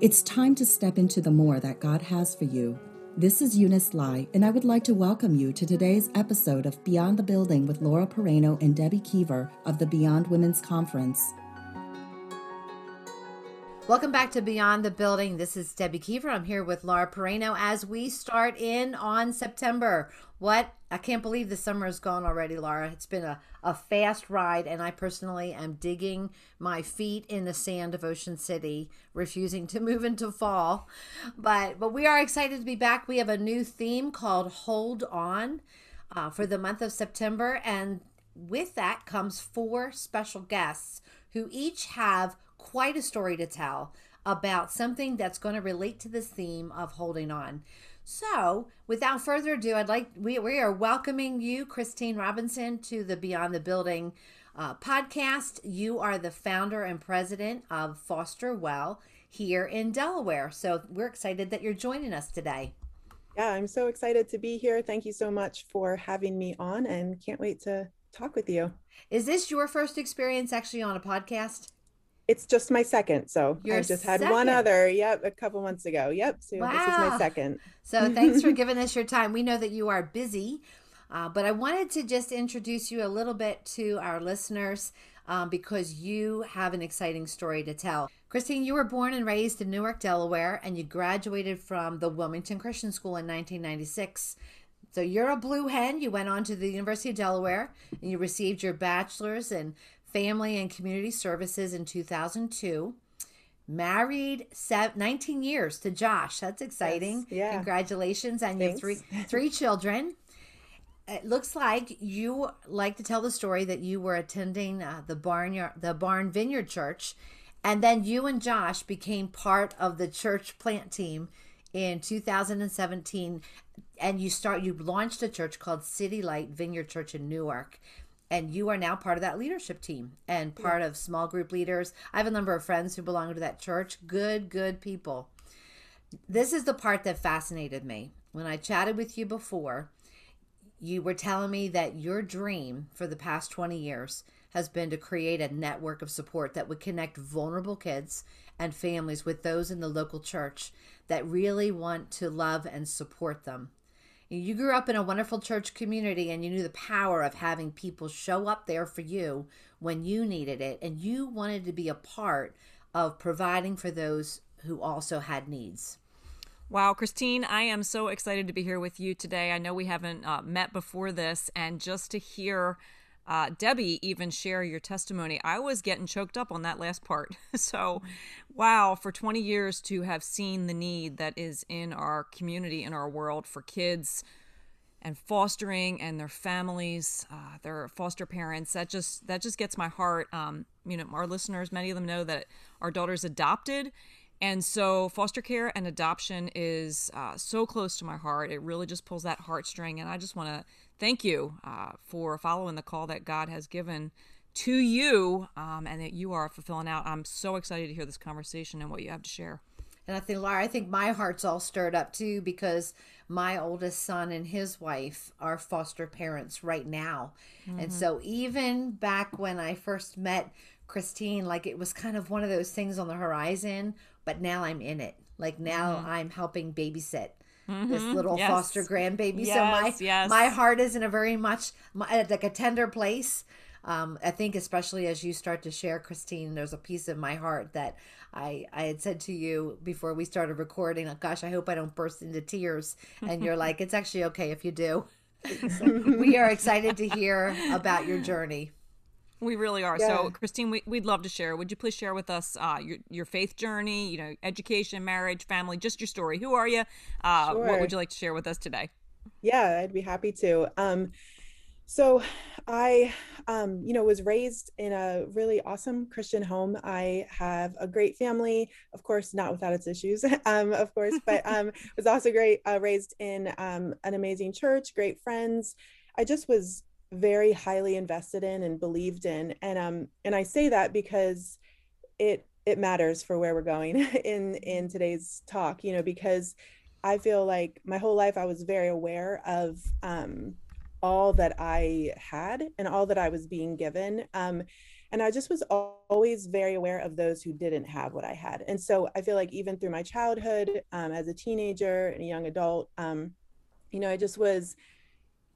It's time to step into the more that God has for you. This is Eunice Lai, and I would like to welcome you to today's episode of Beyond the Building with Laura Pereno and Debbie Kiever of the Beyond Women's Conference. Welcome back to Beyond the Building. This is Debbie Kiever. I'm here with Laura Pereno as we start in on September. What? I can't believe the summer is gone already, Laura. It's been a, a fast ride, and I personally am digging my feet in the sand of Ocean City, refusing to move into fall. But but we are excited to be back. We have a new theme called Hold On uh, for the month of September, and with that comes four special guests who each have quite a story to tell about something that's going to relate to this theme of holding on. So, without further ado, I'd like we we are welcoming you, Christine Robinson, to the Beyond the Building uh, podcast. You are the founder and president of Foster Well here in Delaware. So we're excited that you're joining us today. Yeah, I'm so excited to be here. Thank you so much for having me on, and can't wait to talk with you. Is this your first experience actually on a podcast? It's just my second. So I just had second. one other. Yep, a couple months ago. Yep. So wow. this is my second. So thanks for giving us your time. We know that you are busy, uh, but I wanted to just introduce you a little bit to our listeners um, because you have an exciting story to tell. Christine, you were born and raised in Newark, Delaware, and you graduated from the Wilmington Christian School in 1996. So you're a blue hen. You went on to the University of Delaware and you received your bachelor's in Family and Community Services in 2002. Married 19 years to Josh. That's exciting. Yes, yeah. Congratulations on Thanks. your three three children. It looks like you like to tell the story that you were attending uh, the barnyard, the Barn Vineyard Church, and then you and Josh became part of the church plant team in 2017 and you start you launched a church called City Light Vineyard Church in Newark and you are now part of that leadership team and part yeah. of small group leaders. I have a number of friends who belong to that church. Good, good people. This is the part that fascinated me. When I chatted with you before, you were telling me that your dream for the past 20 years has been to create a network of support that would connect vulnerable kids and families with those in the local church that really want to love and support them. You grew up in a wonderful church community and you knew the power of having people show up there for you when you needed it. And you wanted to be a part of providing for those who also had needs. Wow, Christine, I am so excited to be here with you today. I know we haven't uh, met before this, and just to hear uh, Debbie even share your testimony. I was getting choked up on that last part. so, wow, for 20 years to have seen the need that is in our community, in our world for kids and fostering and their families, uh, their foster parents. That just that just gets my heart. Um, you know, our listeners, many of them know that our daughter's adopted. And so, foster care and adoption is uh, so close to my heart. It really just pulls that heartstring. And I just want to thank you uh, for following the call that God has given to you um, and that you are fulfilling out. I'm so excited to hear this conversation and what you have to share. And I think, Laura, I think my heart's all stirred up too because my oldest son and his wife are foster parents right now. Mm-hmm. And so, even back when I first met Christine, like it was kind of one of those things on the horizon, but now I'm in it. Like now mm-hmm. I'm helping babysit mm-hmm. this little yes. foster grandbaby. Yes, so my yes. my heart is in a very much my, like a tender place. Um, I think especially as you start to share, Christine, there's a piece of my heart that I I had said to you before we started recording. Like, Gosh, I hope I don't burst into tears. And you're like, it's actually okay if you do. so we are excited to hear about your journey. We really are. Yeah. So, Christine, we, would love to share. Would you please share with us uh, your your faith journey? You know, education, marriage, family, just your story. Who are you? Uh, sure. What would you like to share with us today? Yeah, I'd be happy to. Um, so, I, um, you know, was raised in a really awesome Christian home. I have a great family, of course, not without its issues, um, of course, but um, was also great. Uh, raised in um, an amazing church, great friends. I just was very highly invested in and believed in. And um and i say that because it it matters for where we're going in in today's talk you know because i feel like my whole life i was very aware of um all that i had and all that i was being given. Um and I just was always very aware of those who didn't have what I had. And so I feel like even through my childhood, um, as a teenager and a young adult, um, you know, I just was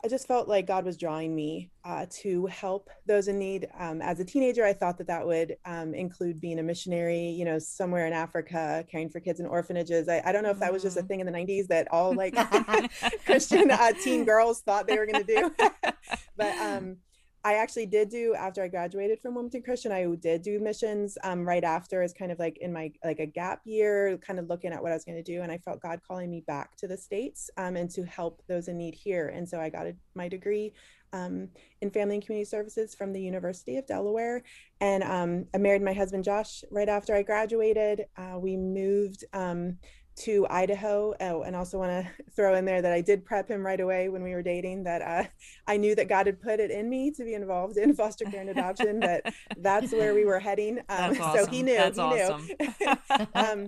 I just felt like God was drawing me uh, to help those in need. Um, as a teenager, I thought that that would um, include being a missionary, you know, somewhere in Africa, caring for kids in orphanages. I, I don't know if that was just a mm-hmm. thing in the 90s that all like Christian uh, teen girls thought they were going to do. but um, I actually did do after I graduated from Wilmington Christian. I did do missions um, right after, as kind of like in my like a gap year, kind of looking at what I was going to do, and I felt God calling me back to the states um, and to help those in need here. And so I got a, my degree um, in family and community services from the University of Delaware, and um, I married my husband Josh right after I graduated. Uh, we moved um, to Idaho. Oh, and also want to throw in there that I did prep him right away when we were dating. That uh, I knew that God had put it in me to be involved in foster care and adoption. that that's where we were heading. Um, awesome. So he knew. That's he awesome. knew. um,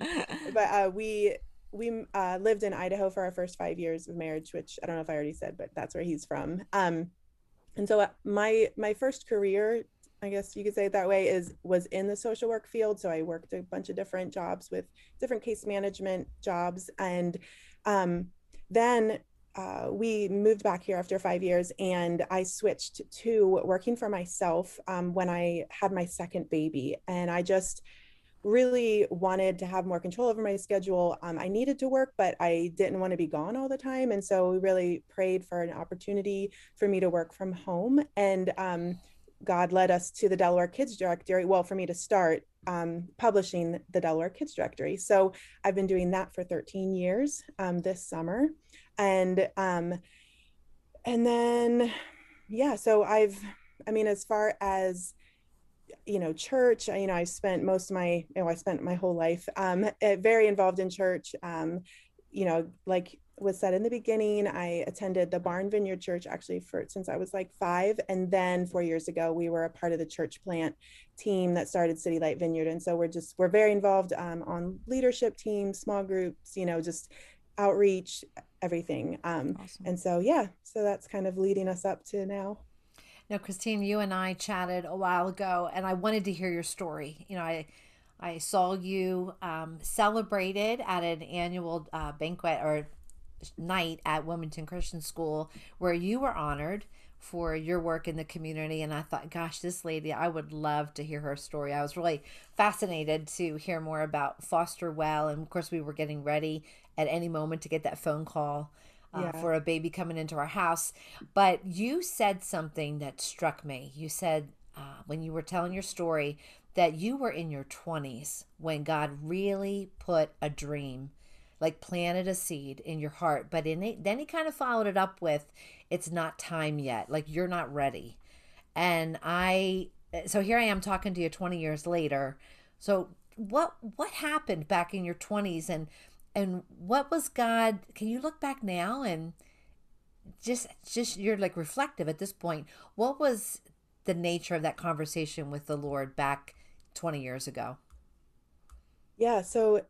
but uh, we we uh, lived in Idaho for our first five years of marriage, which I don't know if I already said, but that's where he's from. Um, and so uh, my my first career I guess you could say it that way, is was in the social work field. So I worked a bunch of different jobs with different case management jobs, and um, then uh, we moved back here after five years, and I switched to working for myself um, when I had my second baby, and I just really wanted to have more control over my schedule. Um, I needed to work, but I didn't want to be gone all the time. And so we really prayed for an opportunity for me to work from home. And um, God led us to the Delaware Kids Directory. Well, for me to start um, publishing the Delaware Kids Directory. So I've been doing that for 13 years um, this summer. And um, and then yeah, so I've I mean, as far as you know, church, you know, I spent most of my, you know, I spent my whole life um, eh, very involved in church. Um, you know, like was said in the beginning, I attended the Barn Vineyard Church actually for since I was like five, and then four years ago we were a part of the church plant team that started City Light Vineyard, and so we're just we're very involved um, on leadership teams, small groups, you know, just outreach, everything. Um, awesome. And so yeah, so that's kind of leading us up to now. Now, Christine, you and I chatted a while ago, and I wanted to hear your story. You know, I I saw you um, celebrated at an annual uh, banquet or night at Wilmington Christian School where you were honored for your work in the community. And I thought, gosh, this lady, I would love to hear her story. I was really fascinated to hear more about Foster Well. And of course, we were getting ready at any moment to get that phone call. Uh, yeah. For a baby coming into our house. But you said something that struck me. You said, uh, when you were telling your story, that you were in your 20s when God really put a dream like planted a seed in your heart but in it, then he kind of followed it up with it's not time yet. Like you're not ready. And i so here i am talking to you 20 years later. So what what happened back in your 20s and and what was god can you look back now and just just you're like reflective at this point. What was the nature of that conversation with the lord back 20 years ago? Yeah so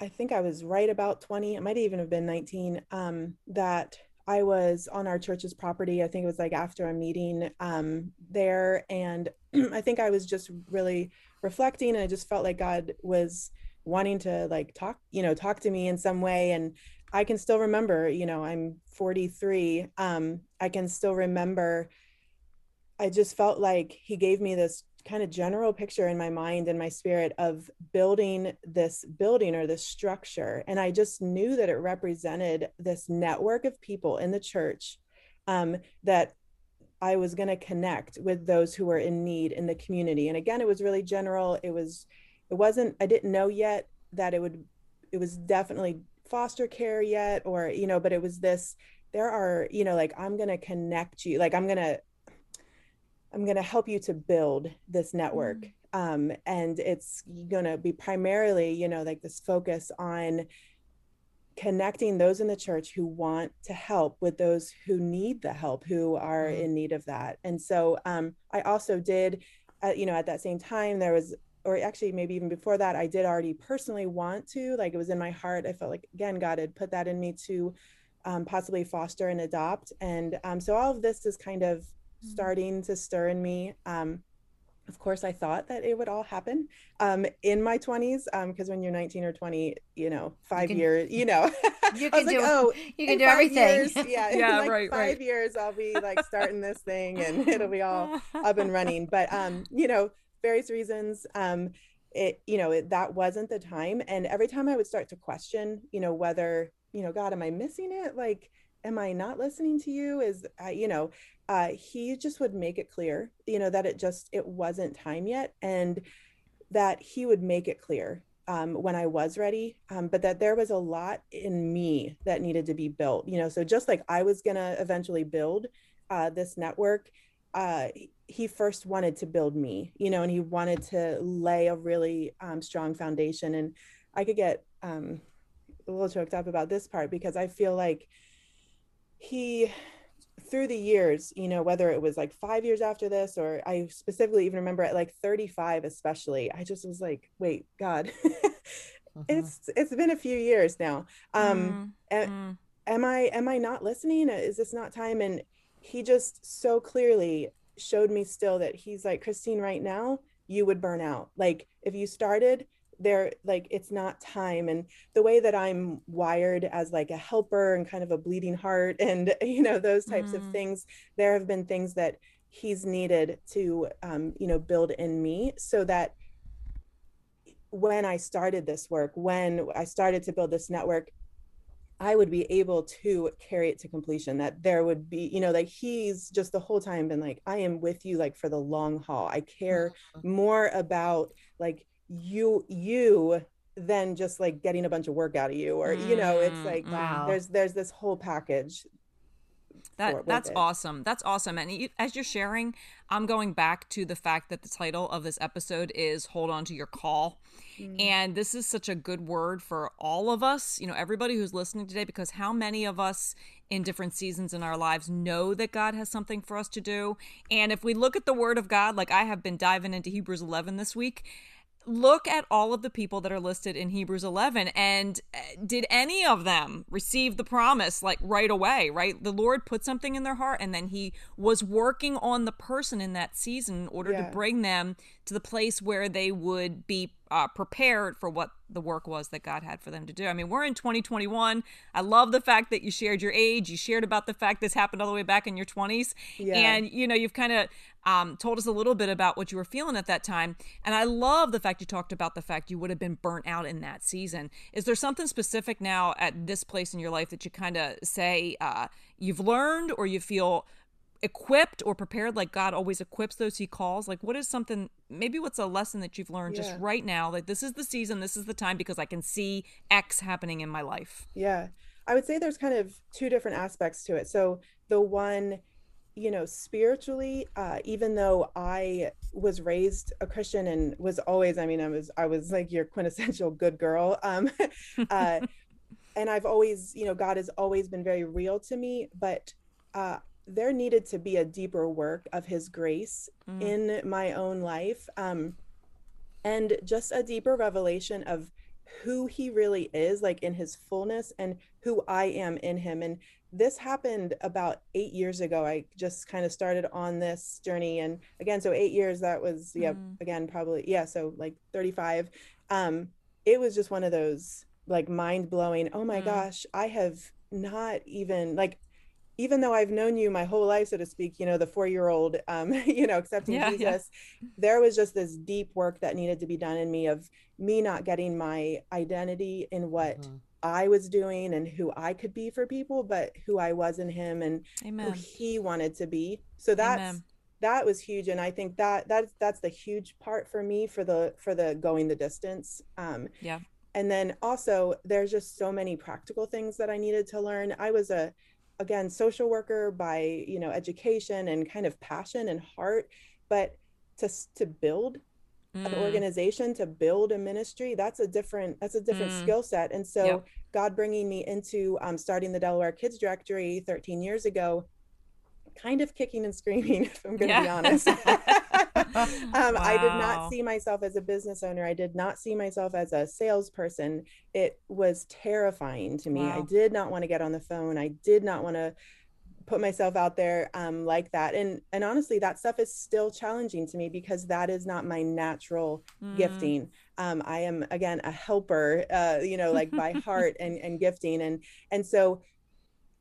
I think I was right about 20, it might even have been 19, um, that I was on our church's property. I think it was like after a meeting um, there. And I think I was just really reflecting and I just felt like God was wanting to like talk, you know, talk to me in some way. And I can still remember, you know, I'm 43. Um, I can still remember, I just felt like he gave me this kind of general picture in my mind and my spirit of building this building or this structure. And I just knew that it represented this network of people in the church um, that I was going to connect with those who were in need in the community. And again, it was really general. It was, it wasn't, I didn't know yet that it would, it was definitely foster care yet, or, you know, but it was this, there are, you know, like, I'm going to connect you, like, I'm going to, I'm going to help you to build this network. Mm-hmm. Um, and it's going to be primarily, you know, like this focus on connecting those in the church who want to help with those who need the help, who are mm-hmm. in need of that. And so um, I also did, uh, you know, at that same time, there was or actually maybe even before that i did already personally want to like it was in my heart i felt like again god had put that in me to um, possibly foster and adopt and um, so all of this is kind of Mm-hmm. starting to stir in me. Um, of course i thought that it would all happen um, in my 20s because um, when you're 19 or 20 you know five you can, years you know you can do like, oh you can do everything years, yeah yeah like right five right. years i'll be like starting this thing and it'll be all up and running but um you know various reasons um it you know it, that wasn't the time and every time i would start to question you know whether you know god am i missing it like am i not listening to you is uh, you know uh, he just would make it clear you know that it just it wasn't time yet and that he would make it clear um, when i was ready um, but that there was a lot in me that needed to be built you know so just like i was going to eventually build uh, this network uh, he first wanted to build me you know and he wanted to lay a really um, strong foundation and i could get um, a little choked up about this part because i feel like he through the years you know whether it was like five years after this or i specifically even remember at like 35 especially i just was like wait god. Uh-huh. it's it's been a few years now. Um mm-hmm. am, am i am i not listening? Is this not time? And he just so clearly showed me still that he's like christine right now you would burn out. Like if you started there like it's not time and the way that i'm wired as like a helper and kind of a bleeding heart and you know those types mm. of things there have been things that he's needed to um, you know build in me so that when i started this work when i started to build this network I would be able to carry it to completion. That there would be, you know, like he's just the whole time been like, I am with you, like for the long haul. I care mm-hmm. more about like you you than just like getting a bunch of work out of you or mm, you know it's mm, like wow. there's there's this whole package that that's it. awesome that's awesome and you, as you're sharing i'm going back to the fact that the title of this episode is hold on to your call mm. and this is such a good word for all of us you know everybody who's listening today because how many of us in different seasons in our lives know that God has something for us to do. And if we look at the word of God, like I have been diving into Hebrews 11 this week, look at all of the people that are listed in Hebrews 11 and uh, did any of them receive the promise like right away, right? The Lord put something in their heart and then he was working on the person in that season in order yeah. to bring them to the place where they would be uh, prepared for what the work was that God had for them to do. I mean, we're in 2021. I love the fact that you shared your age. You shared about the fact this happened all the way back in your 20s. Yeah. And, you know, you've kind of um, told us a little bit about what you were feeling at that time. And I love the fact you talked about the fact you would have been burnt out in that season. Is there something specific now at this place in your life that you kind of say uh, you've learned or you feel equipped or prepared like god always equips those he calls like what is something maybe what's a lesson that you've learned yeah. just right now like this is the season this is the time because i can see x happening in my life yeah i would say there's kind of two different aspects to it so the one you know spiritually uh, even though i was raised a christian and was always i mean i was i was like your quintessential good girl um uh, and i've always you know god has always been very real to me but uh, there needed to be a deeper work of his grace mm. in my own life um, and just a deeper revelation of who he really is like in his fullness and who i am in him and this happened about eight years ago i just kind of started on this journey and again so eight years that was yeah mm. again probably yeah so like 35 um it was just one of those like mind blowing oh my mm. gosh i have not even like even though I've known you my whole life, so to speak, you know, the four year old, um, you know, accepting yeah, Jesus, yeah. there was just this deep work that needed to be done in me of me not getting my identity in what mm-hmm. I was doing and who I could be for people, but who I was in Him and Amen. who He wanted to be. So that's. Amen. That was huge, and I think that that's that's the huge part for me for the for the going the distance. Um, yeah, and then also there's just so many practical things that I needed to learn. I was a again social worker by you know education and kind of passion and heart but to to build mm. an organization to build a ministry that's a different that's a different mm. skill set and so yep. god bringing me into um, starting the delaware kids directory 13 years ago kind of kicking and screaming if i'm going to yeah. be honest um, wow. I did not see myself as a business owner. I did not see myself as a salesperson. It was terrifying to me. Wow. I did not want to get on the phone. I did not want to put myself out there um, like that and and honestly that stuff is still challenging to me because that is not my natural mm. gifting um, i am again a helper uh, you know like by heart and and gifting and and so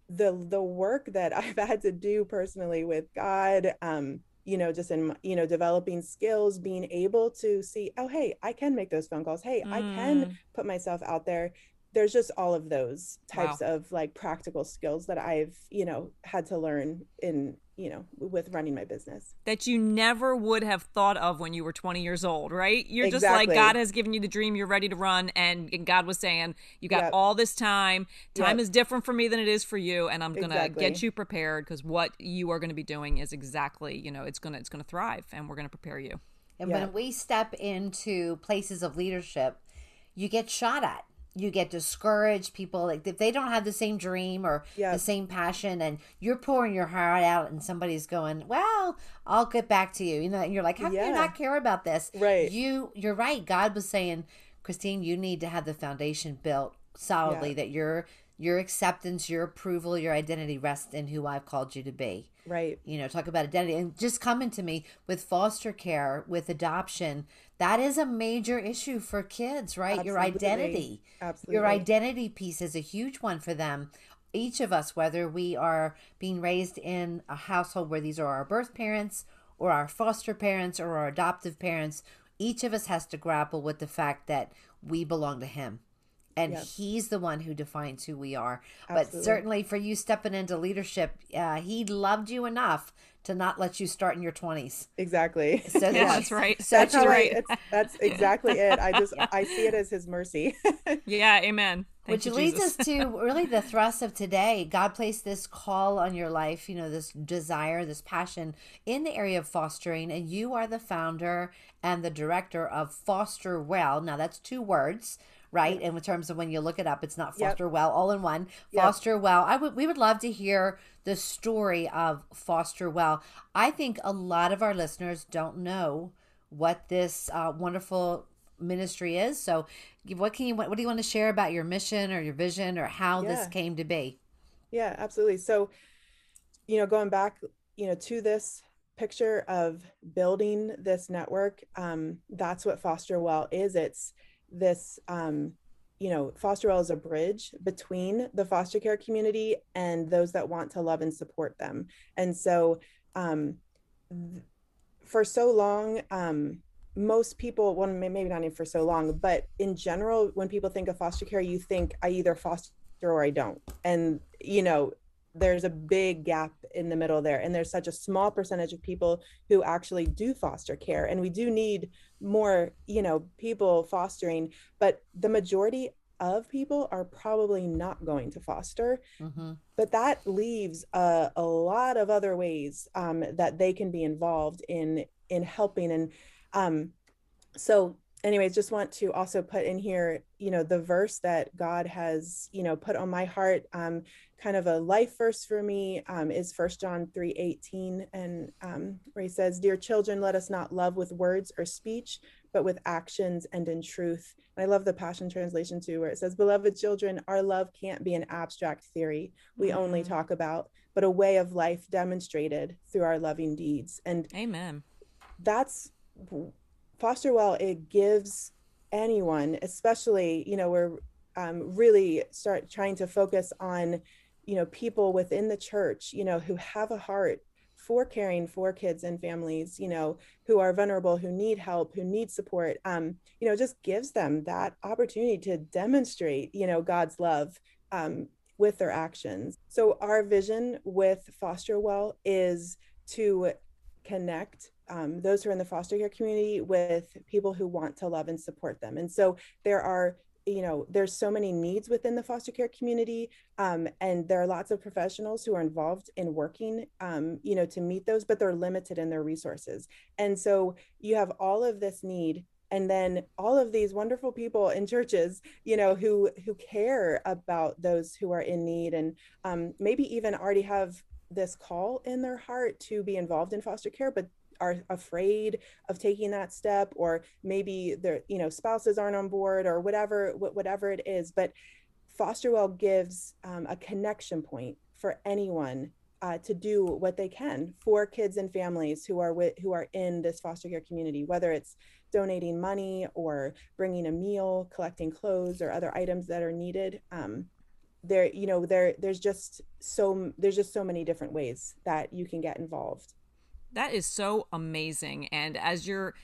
the the work that i've had to do personally with god um, you know just in you know developing skills being able to see oh hey i can make those phone calls hey mm. i can mm. put myself out there there's just all of those types wow. of like practical skills that I've, you know, had to learn in, you know, with running my business. That you never would have thought of when you were 20 years old, right? You're exactly. just like God has given you the dream, you're ready to run and, and God was saying, you got yep. all this time. Time yep. is different for me than it is for you and I'm going to exactly. get you prepared because what you are going to be doing is exactly, you know, it's going to it's going to thrive and we're going to prepare you. And yep. when we step into places of leadership, you get shot at you get discouraged people like if they don't have the same dream or yeah. the same passion and you're pouring your heart out and somebody's going well i'll get back to you you know and you're like how yeah. can you not care about this right you you're right god was saying christine you need to have the foundation built solidly yeah. that your your acceptance your approval your identity rests in who i've called you to be right you know talk about identity and just coming to me with foster care with adoption that is a major issue for kids, right? Absolutely. Your identity. Absolutely. Your identity piece is a huge one for them. Each of us, whether we are being raised in a household where these are our birth parents or our foster parents or our adoptive parents, each of us has to grapple with the fact that we belong to him and yep. he's the one who defines who we are. Absolutely. But certainly for you stepping into leadership, uh, he loved you enough to not let you start in your 20s. Exactly. So yeah, that's right. So that's, that's right. I, that's exactly it. I just I see it as his mercy. yeah, amen. Thank Which leads us to really the thrust of today. God placed this call on your life, you know, this desire, this passion in the area of fostering, and you are the founder and the director of Foster Well. Now, that's two words right? And in terms of when you look it up, it's not foster yep. well all in one. Foster yep. well. I would we would love to hear the story of foster well. I think a lot of our listeners don't know what this uh, wonderful ministry is. So, what can you what, what do you want to share about your mission or your vision or how yeah. this came to be? Yeah, absolutely. So, you know, going back, you know, to this picture of building this network, um, that's what Foster Well is. It's this um, you know foster well is a bridge between the foster care community and those that want to love and support them. And so um, for so long um, most people well maybe not even for so long but in general when people think of foster care you think i either foster or i don't. And you know there's a big gap in the middle there. And there's such a small percentage of people who actually do foster care. And we do need more you know people fostering but the majority of people are probably not going to foster. Mm-hmm. but that leaves a, a, lot of other ways um, that they can be involved in in helping. And um, so anyways just want to also put in here you know the verse that god has you know put on my heart um kind of a life verse for me um, is first john 3 18 and um, where he says dear children let us not love with words or speech but with actions and in truth. And i love the passion translation too where it says beloved children our love can't be an abstract theory we mm-hmm. only talk about but a way of life demonstrated through our loving deeds. And amen. that's foster well it gives anyone especially you know we're um, really start trying to focus on you know people within the church you know who have a heart for caring for kids and families you know who are vulnerable who need help who need support um you know just gives them that opportunity to demonstrate you know god's love um with their actions so our vision with foster well is to connect um, those who are in the foster care community with people who want to love and support them. And so there are you know there's so many needs within the foster care community um, and there are lots of professionals who are involved in working um, you know to meet those but they're limited in their resources. And so you have all of this need and then all of these wonderful people in churches you know who who care about those who are in need and um, maybe even already have this call in their heart to be involved in foster care but are afraid of taking that step or maybe their you know spouses aren't on board or whatever whatever it is but fosterwell gives um, a connection point for anyone uh, to do what they can for kids and families who are with, who are in this foster care community, whether it's donating money or bringing a meal, collecting clothes or other items that are needed. Um, there, you know, there there's just so there's just so many different ways that you can get involved. That is so amazing, and as you're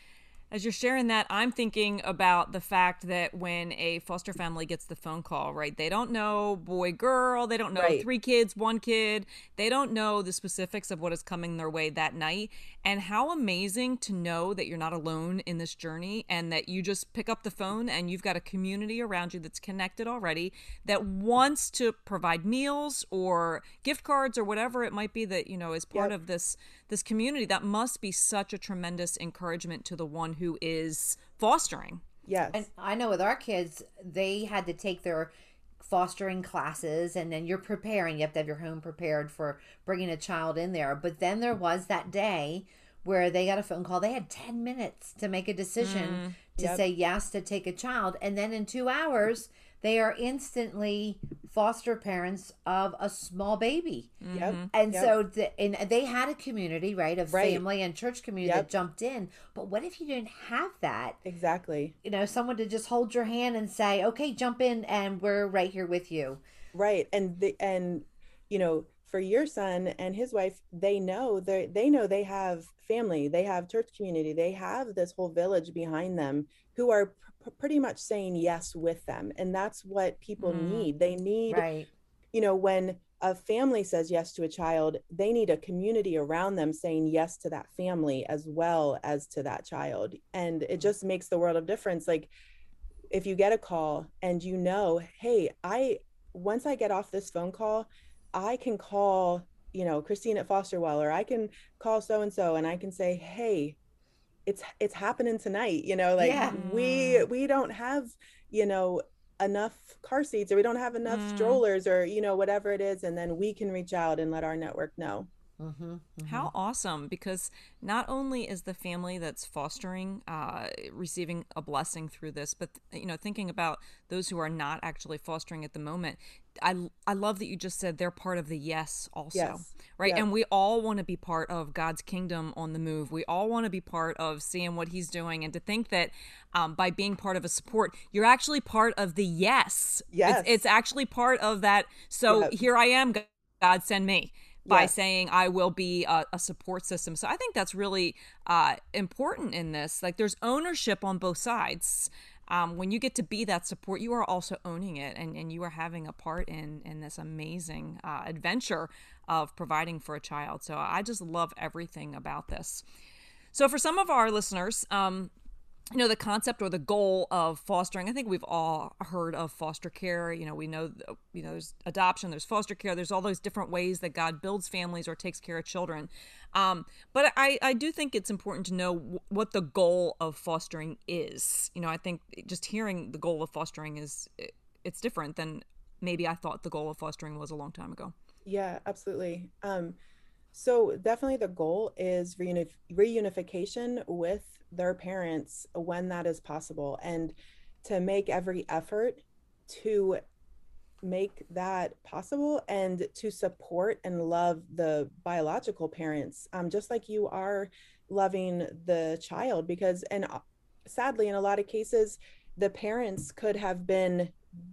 as you're sharing that, I'm thinking about the fact that when a foster family gets the phone call, right? They don't know boy, girl, they don't know right. three kids, one kid, they don't know the specifics of what is coming their way that night. And how amazing to know that you're not alone in this journey and that you just pick up the phone and you've got a community around you that's connected already that wants to provide meals or gift cards or whatever it might be that, you know, is part yep. of this this community. That must be such a tremendous encouragement to the one who is fostering. Yes. And I know with our kids, they had to take their fostering classes and then you're preparing. You have to have your home prepared for bringing a child in there. But then there was that day where they got a phone call. They had 10 minutes to make a decision mm, to yep. say yes to take a child. And then in 2 hours they are instantly foster parents of a small baby. Yep. Mm-hmm. And yep. so the, and they had a community, right, of right. family and church community yep. that jumped in. But what if you didn't have that? Exactly. You know, someone to just hold your hand and say, "Okay, jump in and we're right here with you." Right. And the and you know, for your son and his wife, they know they they know they have family, they have church community, they have this whole village behind them who are pretty much saying yes with them and that's what people mm. need. They need right. you know when a family says yes to a child they need a community around them saying yes to that family as well as to that child. And it just makes the world of difference. Like if you get a call and you know hey i once i get off this phone call i can call you know christine at fosterwell or i can call so and so and i can say hey it's it's happening tonight you know like yeah. we we don't have you know enough car seats or we don't have enough mm. strollers or you know whatever it is and then we can reach out and let our network know Mm-hmm, mm-hmm. How awesome! Because not only is the family that's fostering uh, receiving a blessing through this, but you know, thinking about those who are not actually fostering at the moment, I I love that you just said they're part of the yes also, yes. right? And we all want to be part of God's kingdom on the move. We all want to be part of seeing what He's doing, and to think that um, by being part of a support, you're actually part of the yes. Yes, it's, it's actually part of that. So here I am, God, send me by yes. saying I will be a, a, support system. So I think that's really uh, important in this. Like there's ownership on both sides. Um, when you get to be that support, you are also owning it, and, and you are having a part in in this amazing uh, adventure of providing for a child. So I just love everything about this. So for some of our listeners, um, you know the concept or the goal of fostering i think we've all heard of foster care. You know we know you know there's adoption there's foster care there's all those different ways that god builds families or takes care of children. Um, but I, I do think it's important to know w- what the goal of fostering is. You know i think just hearing the goal of fostering is it's different than maybe i thought the goal of fostering was a long time ago. Yeah absolutely. Um, so definitely the goal is reunif- reunification with their parents when that is possible. And to make every effort to make that possible and to support and love the biological parents um, just like you are loving the child because and uh, sadly in a lot of cases the parents could have been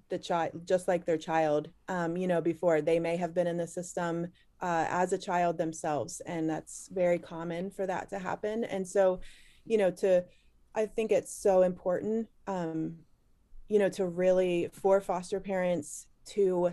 the child just like their child um, you know before. They may have been in the system uh, as a child themselves and that's very common for that to happen. And so you know to i think it's so important um you know to really for foster parents to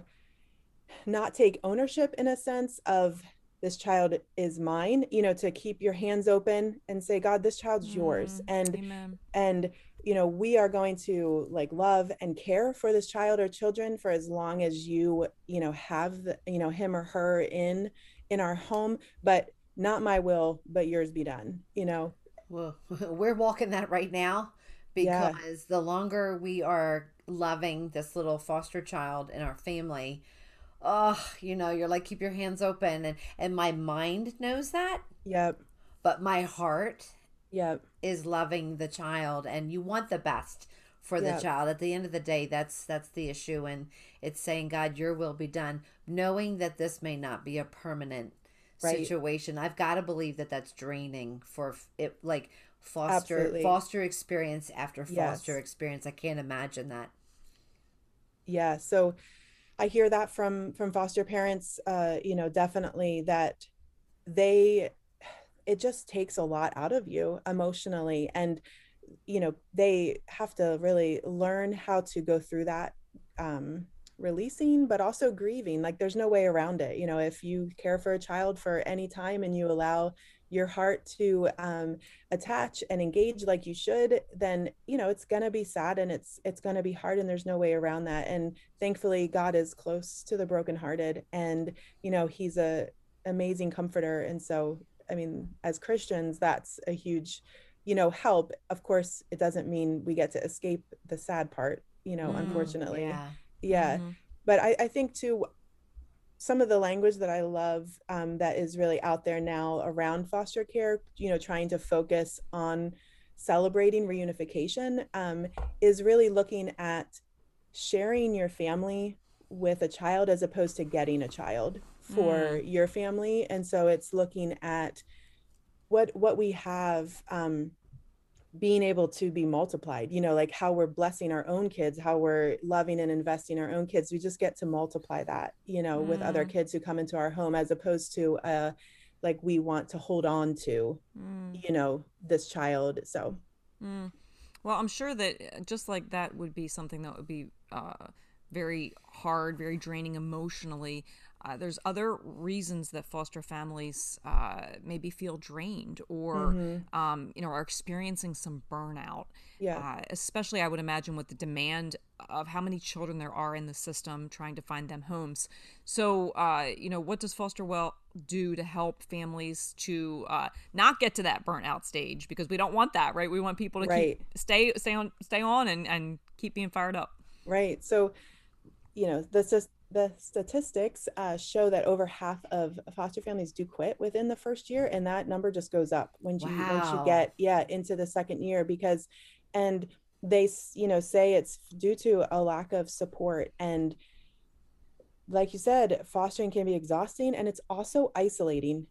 not take ownership in a sense of this child is mine you know to keep your hands open and say god this child's mm, yours. And amen. and you know we are going to like love and care for this child or children for as long as you you know have the, you know him or her in in our home but not my will but yours be done you know well, we're walking that right now because yeah. the longer we are loving this little foster child in our family, oh, you know, you're like keep your hands open and and my mind knows that. Yep. But my heart yep is loving the child and you want the best for the yep. child. At the end of the day, that's that's the issue and it's saying God, your will be done, knowing that this may not be a permanent right. situation. I've got to believe that that's draining for it, like foster Absolutely. foster experience after foster Yes. experience. I can't imagine that. yeah so i hear that from from foster parents uh you know definitely that they it just takes a lot out of you emotionally and you know they have to really learn how to go through that um releasing but also grieving like there's no way around it you know if you care for a child for any time and you allow your heart to um, attach and engage like you should then you know it's going to be sad and it's it's going to be hard and there's no way around that. And thankfully god is close to the brokenhearted and you know he's a amazing comforter. And so i mean as christians that's a huge you know help. Of course it doesn't mean we get to escape the sad part you know Mm, unfortunately. Yeah. Yeah. Mhm. but I, I think too some of the language that i love um, that is really out there now around foster care you know trying to focus on celebrating reunification um, is really looking at sharing your family with a child as opposed to getting a child for your family. And so it's looking at what what we have um, being able to be multiplied you know like how we're blessing our own kids how we're loving and investing our own kids we just get to multiply that you know with other Mm. kids who come into our home as opposed to uh like we want to hold on to Mm. you know this child so Mm. Well, I'm sure that uh, just like that would be something that would be uh, very hard, very draining emotionally. Uh, there's other reasons that foster families uh, maybe feel drained or, Mhm. um, you know, are experiencing some burnout. yeah Uh, especially, I would imagine, with the demand of how many children there are in the system trying to find them homes. So, uh, you know, what does Foster Well do to help families to uh, not get to that burnout stage? Because we don't want that, right? We want people to Right. keep stay stay on stay on and and keep being fired up. right so you know the st- the statistics uh, show that over half of foster families do quit within the first year and that number just goes up when you once you get yeah into the second year because and they you know say it's due to a lack of support and like you said fostering can be exhausting and it's also isolating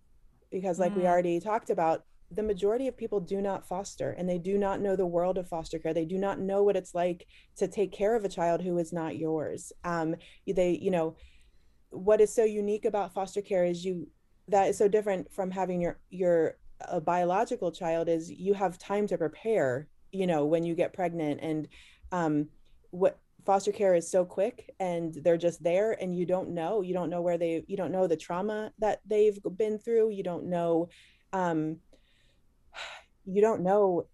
because like we Mm. already talked about the majority of people do not foster and they do not know the world of foster care. They do not know what it's like to take care of a child who is not yours. Um they you know what is so unique about foster care is you that is so different from having your your a biological child is you have time to prepare you know when you get pregnant and um what foster care is so quick and they're just there and you don't know. You don't know where they you don't know the trauma that they've been through. You don't know um you don't know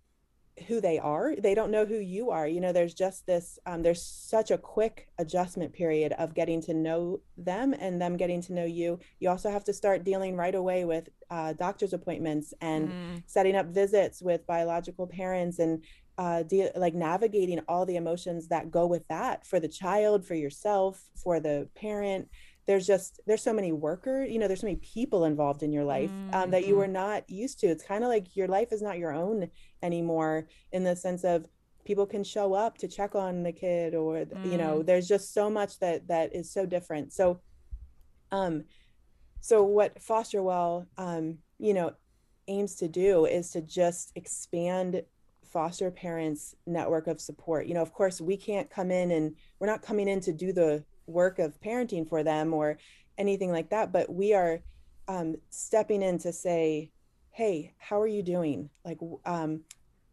who they are. They don't know who you are. You know there's just this um, there's such a quick adjustment period of getting to know them and them getting to know you. You also have to start dealing right away with uh, doctor's appointments and Mm. setting up visits with biological parents and uh, de- like navigating all the emotions that go with that for the child for yourself for the parent there's just there's so many workers you know there's so many people involved in your life um, that you Mhm. were not used to. It's kind of like your life is not your own anymore in the sense of people can show up to check on the kid or you know there's just so much that that is so different. So um so what foster well um you know aims to do is to just expand foster parents network of support. You know of course we can't come in and we're not coming in to do the work of parenting for them or anything like that but we are um, stepping in to say hey how are you doing? Like um,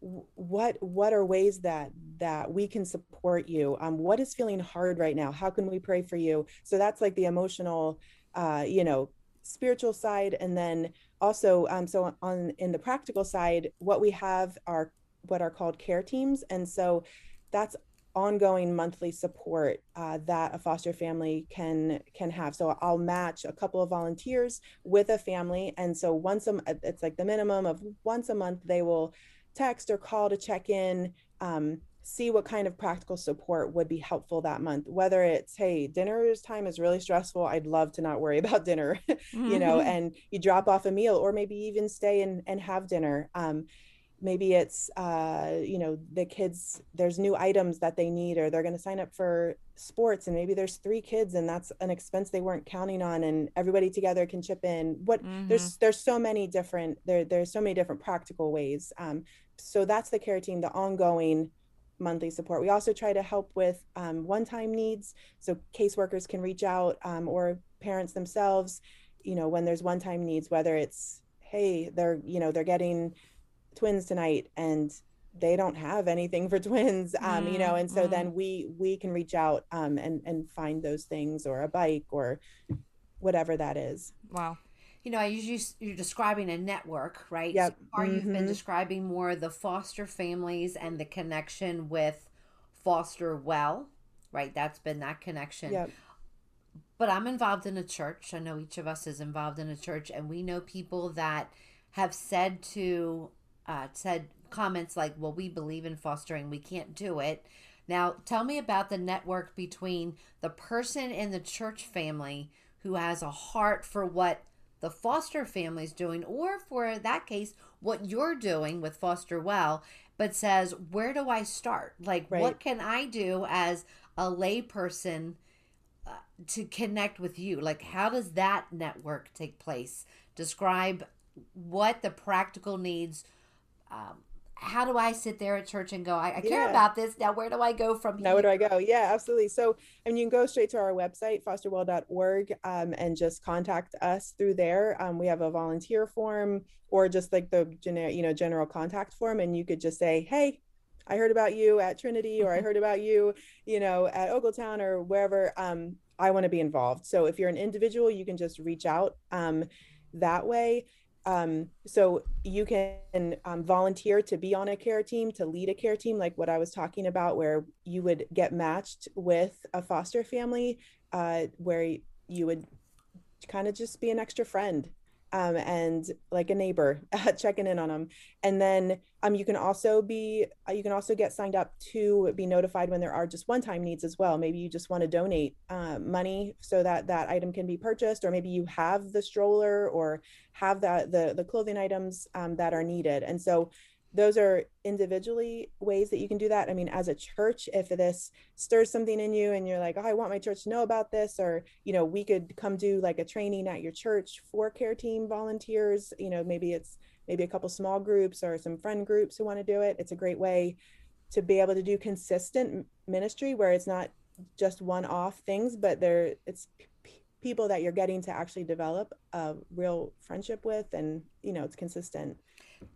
what what are ways that that we can support you? Um, what is feeling hard right now? How can we pray for you? So that's like the emotional uh, you know spiritual side and then also um, so on in the practical side what we have are what are called care teams and so that's ongoing monthly support uh, that a foster family can can have. So i'll match a couple of volunteers with a family. And so once a m- it's like the minimum of once a month they will text or call to check in um, see what kind of practical support would be helpful that month. Whether it's hey dinner's time is really stressful i'd love to not worry about dinner you know Mhm. and you drop off a meal or maybe even stay and, and have dinner. Um, maybe it's uh, you know the kids there's new items that they need or they're going to sign up for sports and maybe there's three kids and that's an expense they weren't counting on and everybody together can chip in what mm-hmm. there's there's so many different there there's so many different practical ways um, so that's the care team the ongoing monthly support we also try to help with um, one-time needs so caseworkers can reach out um, or parents themselves you know when there's one-time needs whether it's hey they're you know they're getting twins tonight and they don't have anything for twins um mm, you know and so mm. then we we can reach out um and and find those things or a bike or whatever that is wow you know, I usually you're describing a network, right? Yep. So far, mm-hmm. you've been mm-hmm. describing more the foster families and the connection with Foster Well, right? That's been that connection. Yep. But I'm involved in a church. I know each of us is involved in a church, and we know people that have said to uh, said comments like, well, we believe in fostering, we can't do it. Now, tell me about the network between the person in the church family who has a heart for what the foster family is doing, or for that case, what you're doing with Foster Well, but says, where do I start? Like, right. what can I do as a layperson uh, to connect with you? Like, how does that network take place? Describe what the practical needs um, how do I sit there at church and go, I, I care about this. Now, where do I go from here? now? Where do I go? Yeah, absolutely. So, I mean, you can go straight to our website, fosterwell.org, um, and just contact us through there. Um, we have a volunteer form or just like the generic, you know, general contact form. And you could just say, hey, I heard about you at Trinity, or I mm-hmm. heard about you, you know, at Ogletown or wherever. Um, I want to be involved. So, if you're an individual, you can just reach out um, that way. Um, so you can um, volunteer to be on a care team, to lead a care team, like what I was talking about, where you would get matched with a foster family, uh, where you would kind of just be an extra friend um, and like a neighbor checking in on them. And then um, you can also be uh, you can also get signed up to be notified when there are just one-time needs as well. Maybe you just want to donate uh, money so that that item can be purchased, or maybe you have the stroller or have that the the clothing items um, that are needed. And so those are individually ways that you can do that. I mean, as a church, if this stirs something in you and you're like, oh, I want my church to know about this, or, you know, we could come do like a training at your church for care team volunteers. You know, maybe it's maybe a couple small groups or some friend groups who want to do it. It's a great way to be able to do consistent ministry where it's not just one off things, but there it's p- people that you're getting to actually develop a real friendship with and, you know, it's consistent.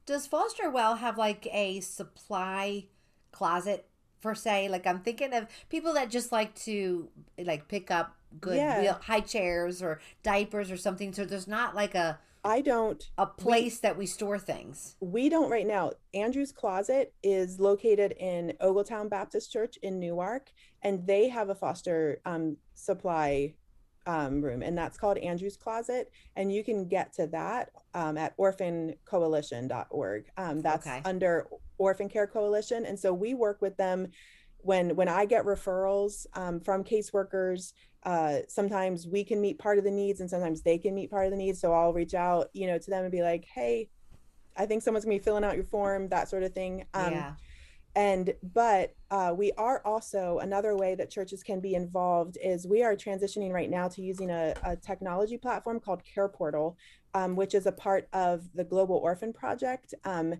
Does Foster Well have like a supply closet for say? Like I'm thinking of people that just like to like pick up good yeah. wheel, high chairs or diapers or something. So there's not like a I don't a place we, that we store things. We don't right now. Andrew's Closet is located in Ogletown Baptist Church in Newark, and they have a foster um, supply um, room, and that's called Andrew's Closet. And you can get to that um, at orphancoalition.org. Um, that's okay. under Orphan Care Coalition, and so we work with them when when I get referrals um, from caseworkers. Uh, sometimes we can meet part of the needs, and sometimes they can meet part of the needs. So I'll reach out, you know, to them and be like, "Hey, I think someone's gonna be filling out your form," that sort of thing. Um, yeah and but uh, we are also another way that churches can be involved is we are transitioning right now to using a, a technology platform called care portal um, which is a part of the global orphan project um,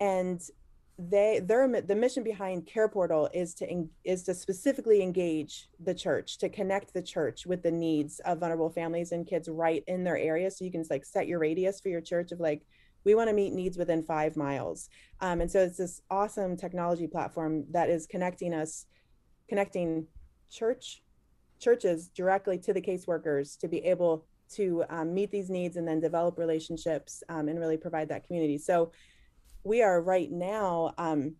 and they their the mission behind care portal is to is to specifically engage the church to connect the church with the needs of vulnerable families and kids right in their area. So you can just like set your radius for your church of like we want to meet needs within five miles. Um, and so it's this awesome technology platform that is connecting us, connecting church churches directly to the caseworkers to be able to um, meet these needs and then develop relationships um, and really provide that community. So we are right now um,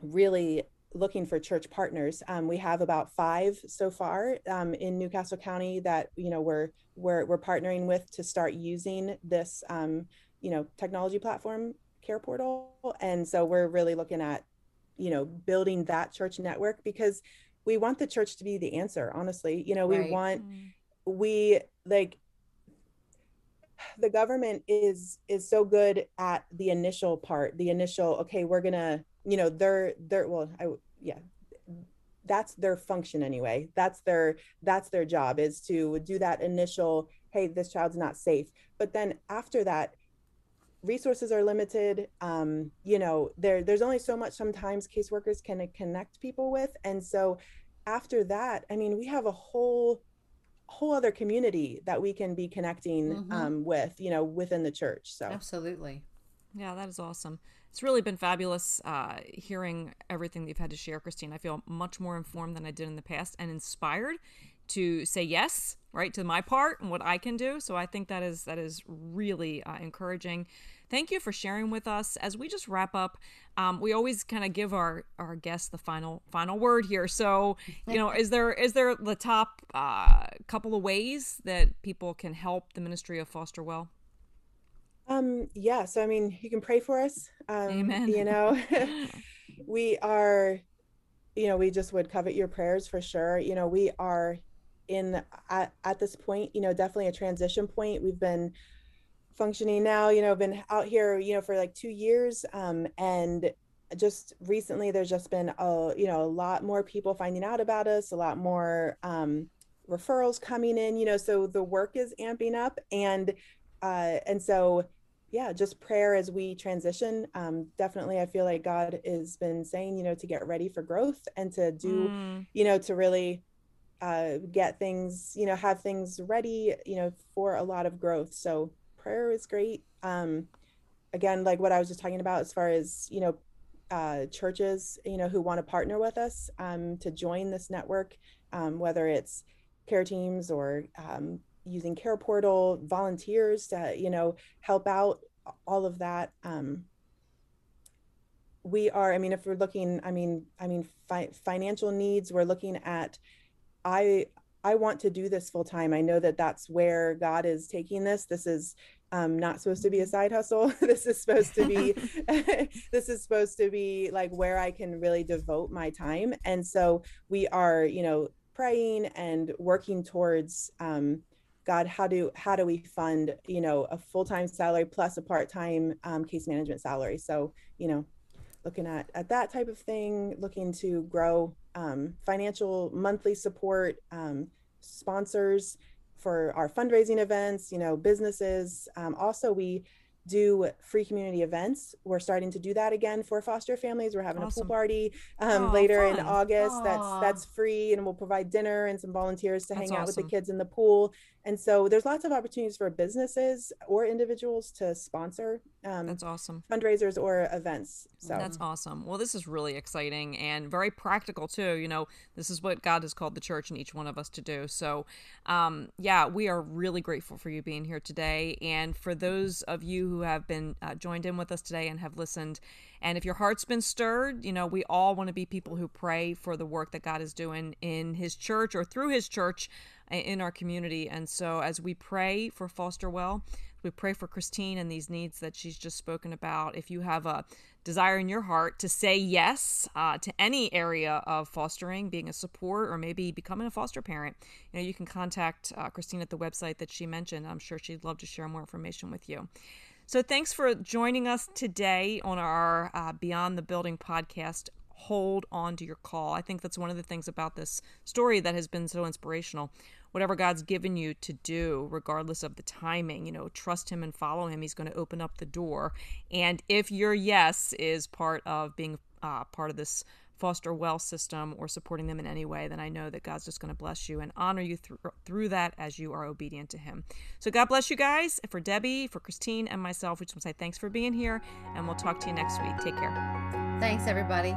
really looking for church partners. Um, we have about five so far um, in New Castle County that you know we're we're we're partnering with to start using this um, you know technology platform care portal. And so we're really looking at you know building that church network because we want the church to be the answer honestly. You know we right. want mm. we like the government is is so good at the initial part the initial okay we're gonna you know they're they're well i yeah. That's their function anyway. That's their that's their job is to do that initial hey this child's not safe. But then after that resources are limited. Um, you know there there's only so much sometimes caseworkers can connect people with. And so after that i mean we have a whole whole other community that we can be connecting mm-hmm. um, with you know within the church. So absolutely. Yeah that is awesome. It's really been fabulous uh, hearing everything that you've had to share christine. I feel much more informed than i did in the past and inspired to say yes right to my part and what i can do. So i think that is that is really uh, encouraging. Thank you for sharing with us. As we just wrap up um, we always kind of give our our guests the final final word here. So you know is there is there the top uh, couple of ways that people can help the ministry of foster well? Um yeah so i mean you can pray for us um Amen. you know. We are you know we just would covet your prayers for sure. You know we are in at, at this point you know definitely a transition point. We've been functioning now you know been out here you know for like two years um, and just recently there's just been a you know a lot more people finding out about us a lot more um, referrals coming in you know so the work is amping up. And uh, and so yeah just prayer as we transition. Um, definitely i feel like god has been saying you know to get ready for growth and to do mm. you know to really uh, get things, you know, have things ready, you know, for a lot of growth. So prayer is great. Um, again, like what I was just talking about, as far as you know, uh, churches, you know, who want to partner with us um, to join this network, um, whether it's care teams or um, using Care Portal, volunteers to, you know, help out all of that. Um, we are, I mean, if we're looking, I mean, I mean, fi- financial needs, we're looking at I I want to do this full time. I know that that's where God is taking this. This is um, not supposed to be a mm-hmm. side hustle. this is supposed to be this is supposed to be like where I can really devote my time. And so we are, you know, praying and working towards um, God. How do how do we fund, you know, a full time salary plus a part time um, case management salary? So you know, looking at at that type of thing, looking to grow um, financial monthly support, um, sponsors for our fundraising events, you know, businesses. Um, also, we do free community events. We're starting to do that again for foster families. We're having awesome. a pool party um, oh, later fun. in August. Aww. That's that's free, and we'll provide dinner and some volunteers to that's hang out awesome. with the kids in the pool. And so there's lots of opportunities for businesses or individuals to sponsor. Um, that's awesome. Fundraisers or events. So that's awesome. Well, this is really exciting and very practical too. You know, this is what God has called the church and each one of us to do. So, um, yeah, we are really grateful for you being here today, and for those of you who have been uh, joined in with us today and have listened. And if your heart's been stirred, you know, we all want to be people who pray for the work that God is doing in His church or through His church in our community. And so as we pray for Foster Well, we pray for Christine and these needs that she's just spoken about. If you have a desire in your heart to say yes uh, to any area of fostering, being a support, or maybe becoming a foster parent, you know, you can contact uh, Christine at the website that she mentioned. I'm sure she'd love to share more information with you. So thanks for joining us today on our uh, Beyond the Building podcast hold on to your call. I think that's one of the things about this story that has been so inspirational whatever God's given you to do, regardless of the timing, you know, trust Him and follow Him. He's going to open up the door. And if your yes is part of being uh, part of this foster well system or supporting them in any way, then I know that God's just going to bless you and honor you through, through that as you are obedient to Him. So God bless you guys. For Debbie, for Christine, and myself, we just want to say thanks for being here, and we'll talk to you next week. Take care. Thanks, everybody.